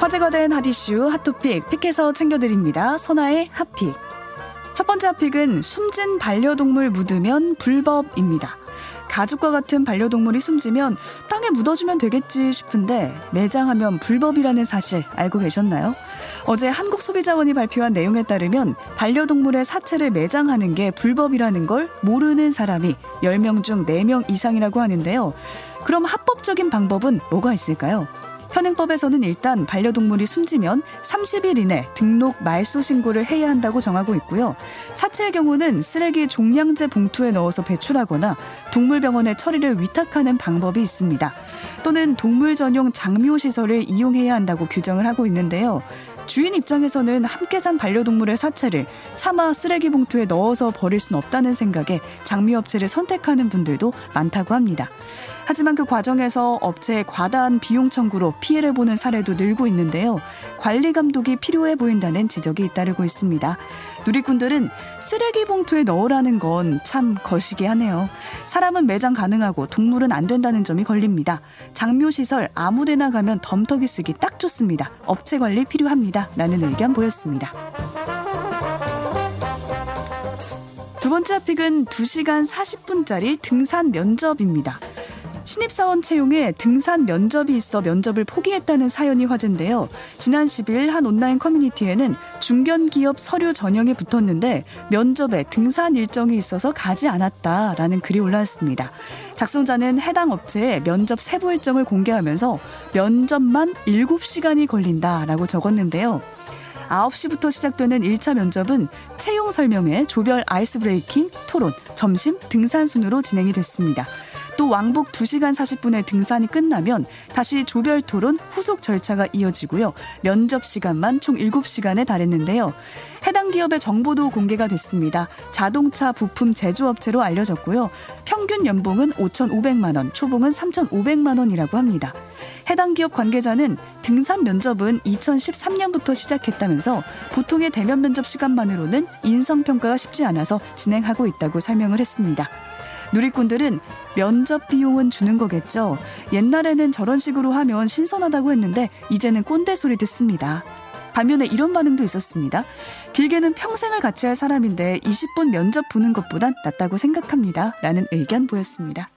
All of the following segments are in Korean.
화제가 된 핫이슈 핫토픽 픽해서 챙겨드립니다. 선아의 핫픽. 첫 번째 핫픽은 숨진 반려동물 묻으면 불법입니다. 가죽과 같은 반려동물이 숨지면 땅에 묻어주면 되겠지 싶은데 매장하면 불법이라는 사실 알고 계셨나요? 어제 한국소비자원이 발표한 내용에 따르면 반려동물의 사체를 매장하는 게 불법이라는 걸 모르는 사람이 10명 중 4명 이상이라고 하는데요. 그럼 합법적인 방법은 뭐가 있을까요? 현행법에서는 일단 반려동물이 숨지면 30일 이내 등록 말소 신고를 해야 한다고 정하고 있고요. 사체의 경우는 쓰레기 종량제 봉투에 넣어서 배출하거나 동물병원에 처리를 위탁하는 방법이 있습니다. 또는 동물 전용 장묘 시설을 이용해야 한다고 규정을 하고 있는데요. 주인 입장에서는 함께 산 반려동물의 사체를 차마 쓰레기 봉투에 넣어서 버릴 순 없다는 생각에 장미 업체를 선택하는 분들도 많다고 합니다. 하지만 그 과정에서 업체의 과다한 비용 청구로 피해를 보는 사례도 늘고 있는데요. 관리 감독이 필요해 보인다는 지적이 잇따르고 있습니다. 누리꾼들은 쓰레기 봉투에 넣으라는 건 참 거시기 하네요. 사람은 매장 가능하고 동물은 안 된다는 점이 걸립니다. 장묘시설 아무데나 가면 덤터기 쓰기 딱 좋습니다. 업체 관리 필요합니다. 라는 의견 보였습니다. 두 번째 픽은 2시간 40분짜리 등산 면접입니다. 신입사원 채용에 등산 면접이 있어 면접을 포기했다는 사연이 화제인데요. 지난 10일 한 온라인 커뮤니티에는 중견기업 서류 전형이 붙었는데 면접에 등산 일정이 있어서 가지 않았다라는 글이 올라왔습니다. 작성자는 해당 업체에 면접 세부 일정을 공개하면서 면접만 7시간이 걸린다라고 적었는데요. 9시부터 시작되는 1차 면접은 채용 설명회, 조별 ice breaking, 토론, 점심, 등산 순으로 진행이 됐습니다. 또 왕복 2시간 40분의 등산이 끝나면 다시 조별 토론 후속 절차가 이어지고요. 면접 시간만 총 7시간에 달했는데요. 해당 기업의 정보도 공개가 됐습니다. 자동차 부품 제조업체로 알려졌고요. 평균 연봉은 5,500만 원, 초봉은 3,500만 원이라고 합니다. 해당 기업 관계자는 등산 면접은 2013년부터 시작했다면서 보통의 대면 면접 시간만으로는 인성평가가 쉽지 않아서 진행하고 있다고 설명을 했습니다. 누리꾼들은 면접 비용은 주는 거겠죠. 옛날에는 저런 식으로 하면 신선하다고 했는데 이제는 꼰대 소리 듣습니다. 반면에 이런 반응도 있었습니다. 길게는 평생을 같이 할 사람인데 20분 면접 보는 것보단 낫다고 생각합니다. 라는 의견 보였습니다.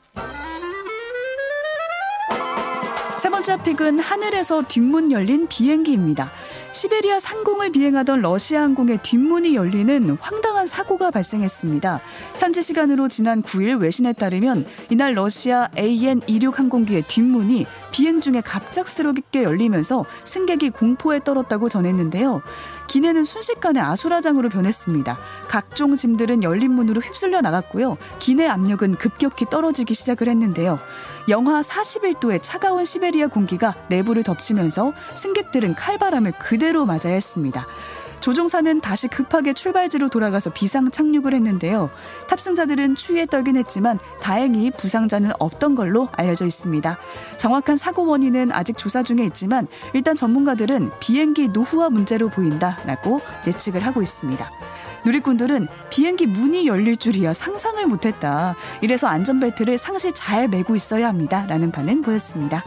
세 번째 픽은 하늘에서 뒷문 열린 비행기입니다. 시베리아 상공을 비행하던 러시아 항공의 뒷문이 열리는 황당한 사고가 발생했습니다. 현지 시간으로 지난 9일 외신에 따르면 이날 러시아 AN26 항공기의 뒷문이 비행 중에 갑작스럽게 열리면서 승객이 공포에 떨었다고 전했는데요. 기내는 순식간에 아수라장으로 변했습니다. 각종 짐들은 열린 문으로 휩쓸려 나갔고요. 기내 압력은 급격히 떨어지기 시작을 했는데요. 영하 41도의 차가운 시베리아 공기가 내부를 덮치면서 승객들은 칼바람을 그대로 맞아야 했습니다. 조종사는 다시 급하게 출발지로 돌아가서 비상 착륙을 했는데요. 탑승자들은 추위에 떨긴 했지만 다행히 부상자는 없던 걸로 알려져 있습니다. 정확한 사고 원인은 아직 조사 중에 있지만 일단 전문가들은 비행기 노후화 문제로 보인다라고 예측을 하고 있습니다. 누리꾼들은 비행기 문이 열릴 줄이야 상상을 못했다. 이래서 안전벨트를 상시 잘 매고 있어야 합니다. 라는 반응 보였습니다.